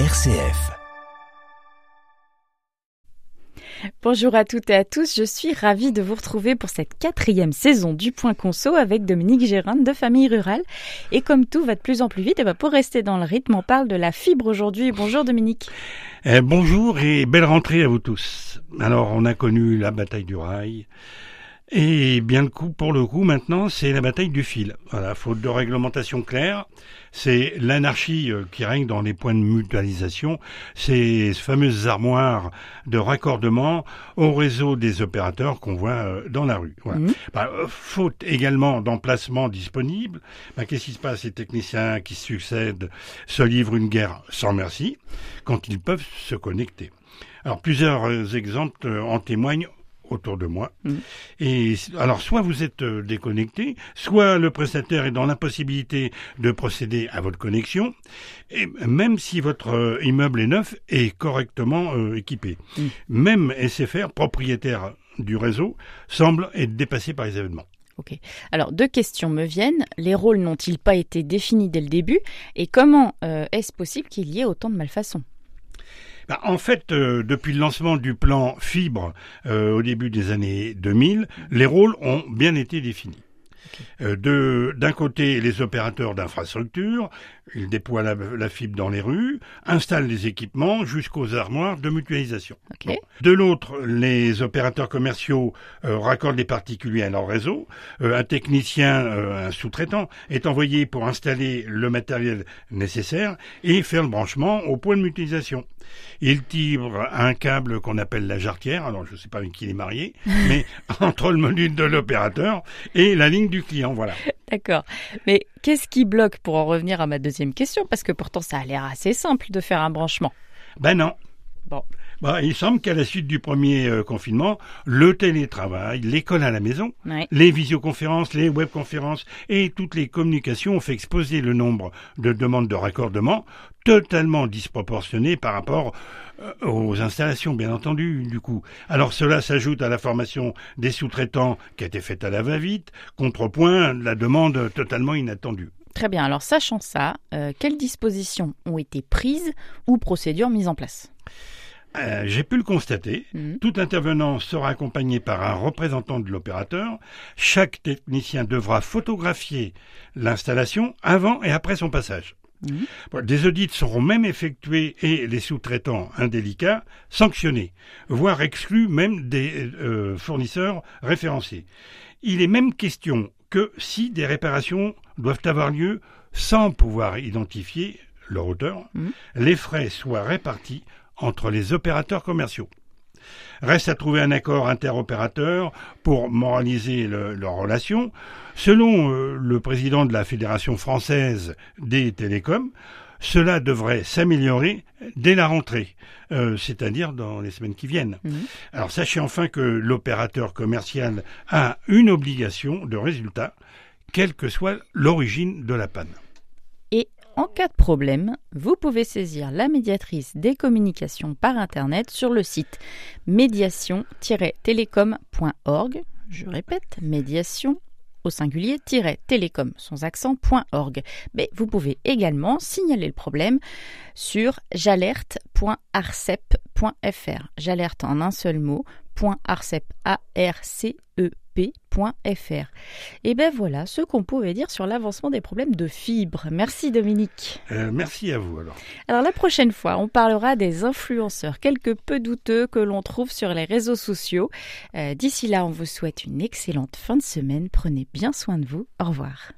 RCF. Bonjour à toutes et à tous, je suis ravie de vous retrouver pour cette quatrième saison du Point Conso avec Dominique Gérin de Famille Rurale. Et comme tout va de plus en plus vite, et ben pour rester dans le rythme, on parle de la fibre aujourd'hui. Bonjour Dominique. Eh, bonjour et belle rentrée à vous tous. Alors on a connu la bataille du rail. Et bien le coup, pour le coup, maintenant, c'est la bataille du fil. Voilà, faute de réglementation claire, c'est l'anarchie euh, qui règne dans les points de mutualisation, ces fameuses armoires de raccordement au réseau des opérateurs qu'on voit euh, dans la rue. Voilà. Mmh. Bah, euh, faute également d'emplacements disponibles, bah, qu'est-ce qui se passe? Les techniciens qui succèdent se livrent une guerre sans merci quand ils peuvent se connecter. Alors plusieurs exemples en témoignent autour de moi. Mm. Et alors, soit vous êtes euh, déconnecté, soit le prestataire est dans l'impossibilité de procéder à votre connexion, et même si votre euh, immeuble est neuf et correctement euh, équipé. Mm. Même SFR, propriétaire du réseau, semble être dépassé par les événements. Ok. Alors deux questions me viennent. Les rôles n'ont-ils pas été définis dès le début? Et comment euh, est-ce possible qu'il y ait autant de malfaçons? Bah, en fait, euh, depuis le lancement du plan Fibre euh, au début des années 2000, les rôles ont bien été définis. Euh, D'un côté, les opérateurs d'infrastructures, ils déploient la, la fibre dans les rues, installent les équipements jusqu'aux armoires de mutualisation. Ok. Bon. De l'autre, les opérateurs commerciaux euh, raccordent les particuliers à leur réseau. Euh, un technicien, euh, un sous-traitant, est envoyé pour installer le matériel nécessaire et faire le branchement au point de mutualisation. Il tire un câble qu'on appelle la jarretière, alors je ne sais pas avec qui il est marié, mais entre le module de l'opérateur et la ligne du client, voilà. D'accord. Mais qu'est-ce qui bloque pour en revenir à ma deuxième question? Parce que pourtant ça a l'air assez simple de faire un branchement. Ben non. Bon. Bah, il semble qu'à la suite du premier euh, confinement, le télétravail, l'école à la maison, Ouais. les visioconférences, les webconférences et toutes les communications ont fait exploser le nombre de demandes de raccordement totalement disproportionné par rapport euh, aux installations, bien entendu, du coup. Alors cela s'ajoute à la formation des sous-traitants qui a été faite à la va-vite, contrepoint la demande totalement inattendue. Très bien. Alors sachant ça, euh, quelles dispositions ont été prises ou procédures mises en place? Euh, J'ai pu le constater. Mhm. Tout intervenant sera accompagné par un représentant de l'opérateur. Chaque technicien devra photographier l'installation avant et après son passage. Bon, Des audits seront même effectués et les sous-traitants indélicats sanctionnés, voire exclus même des euh, fournisseurs référencés. Il est même question que si des réparations doivent avoir lieu sans pouvoir identifier leur auteur, Mhm. les frais soient répartis entre les opérateurs commerciaux. Reste à trouver un accord interopérateur pour moraliser le- leurs relations. Selon euh, le président de la Fédération française des télécoms, cela devrait s'améliorer dès la rentrée, euh, c'est-à-dire dans les semaines qui viennent. Mhm. Alors sachez enfin que l'opérateur commercial a une obligation de résultat, quelle que soit l'origine de la panne. En cas de problème, vous pouvez saisir la médiatrice des communications par Internet sur le site médiation-télécom.org. Je répète, médiation au singulier télécom sans accent.org. Mais vous pouvez également signaler le problème sur jalerte.arcep.fr. Jalerte en un seul mot, .arcep, Et ben voilà ce qu'on pouvait dire sur l'avancement des problèmes de fibres. Merci Dominique. Euh, merci à vous alors. Alors la prochaine fois, on parlera des influenceurs quelque peu douteux que l'on trouve sur les réseaux sociaux. Euh, D'ici là, on vous souhaite une excellente fin de semaine. Prenez bien soin de vous. Au revoir.